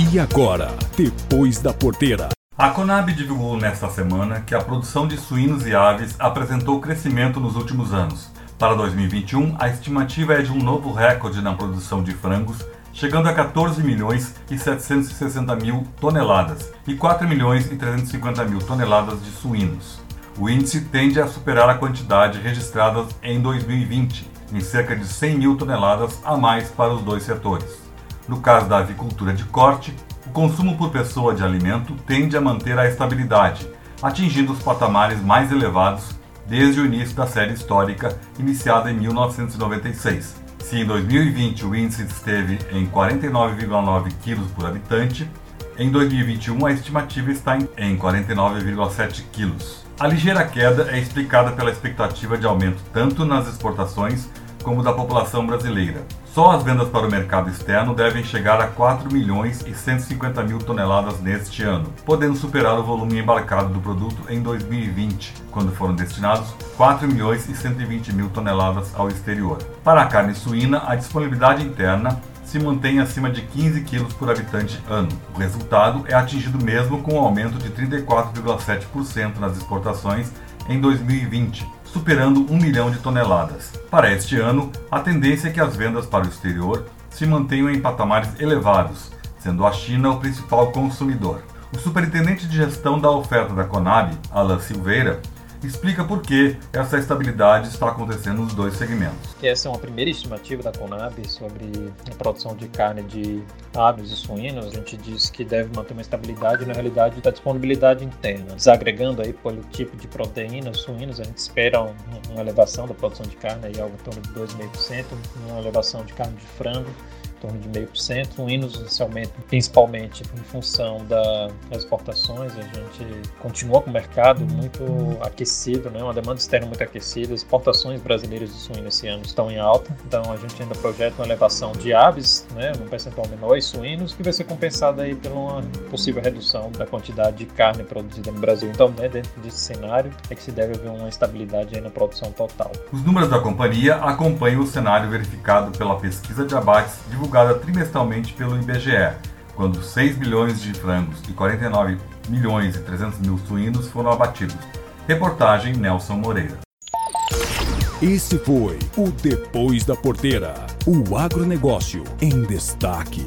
E agora, depois da porteira. A Conab divulgou nesta semana que a produção de suínos e aves apresentou crescimento nos últimos anos. Para 2021, a estimativa é de um novo recorde na produção de frangos, chegando a 14 milhões e 760 mil toneladas e 4 milhões e 350 mil toneladas de suínos. O índice tende a superar a quantidade registrada em 2020, em cerca de 100 mil toneladas a mais para os dois setores. No caso da avicultura de corte, o consumo por pessoa de alimento tende a manter a estabilidade, atingindo os patamares mais elevados desde o início da série histórica iniciada em 1996. Se em 2020 o índice esteve em 49,9 kg por habitante, em 2021 a estimativa está em 49,7 kg. A ligeira queda é explicada pela expectativa de aumento tanto nas exportações como da população brasileira. Só as vendas para o mercado externo devem chegar a 4 milhões e 150 mil toneladas neste ano, podendo superar o volume embarcado do produto em 2020, quando foram destinados 4 milhões e 120 mil toneladas ao exterior. Para a carne suína, a disponibilidade interna se mantém acima de 15 quilos por habitante ano. O resultado é atingido mesmo com um aumento de 34,7% nas exportações em 2020, superando 1 milhão de toneladas. Para este ano, a tendência é que as vendas para o exterior se mantenham em patamares elevados, sendo a China o principal consumidor. O superintendente de gestão da oferta da Conab, Alan Silveira, explica por que essa estabilidade está acontecendo nos dois segmentos. Essa é uma primeira estimativa da Conab sobre a produção de carne de aves e suínos. A gente diz que deve manter uma estabilidade na realidade da disponibilidade interna. Desagregando aí pelo tipo de proteínas suínos, a gente espera uma elevação da produção de carne, aí algo em torno de 2,5%, uma elevação de carne de frango torno de meio por cento, suínos inicialmente, principalmente em função da, das exportações, a gente continua com o mercado muito aquecido, né? uma demanda externa muito aquecida, as exportações brasileiras de suíno esse ano estão em alta, então a gente ainda projeta uma elevação de aves, né? num percentual menor, e suínos, que vai ser compensada aí por uma possível redução da quantidade de carne produzida no Brasil. Então, né, dentro desse cenário, é que se deve haver uma estabilidade aí na produção total. Os números da companhia acompanham o cenário verificado pela pesquisa de abates divulgada divulgada trimestralmente pelo IBGE, quando 6 milhões de frangos e 49 milhões e 300 mil suínos foram abatidos. Reportagem Nelson Moreira. Esse foi o Depois da Porteira, o agronegócio em destaque.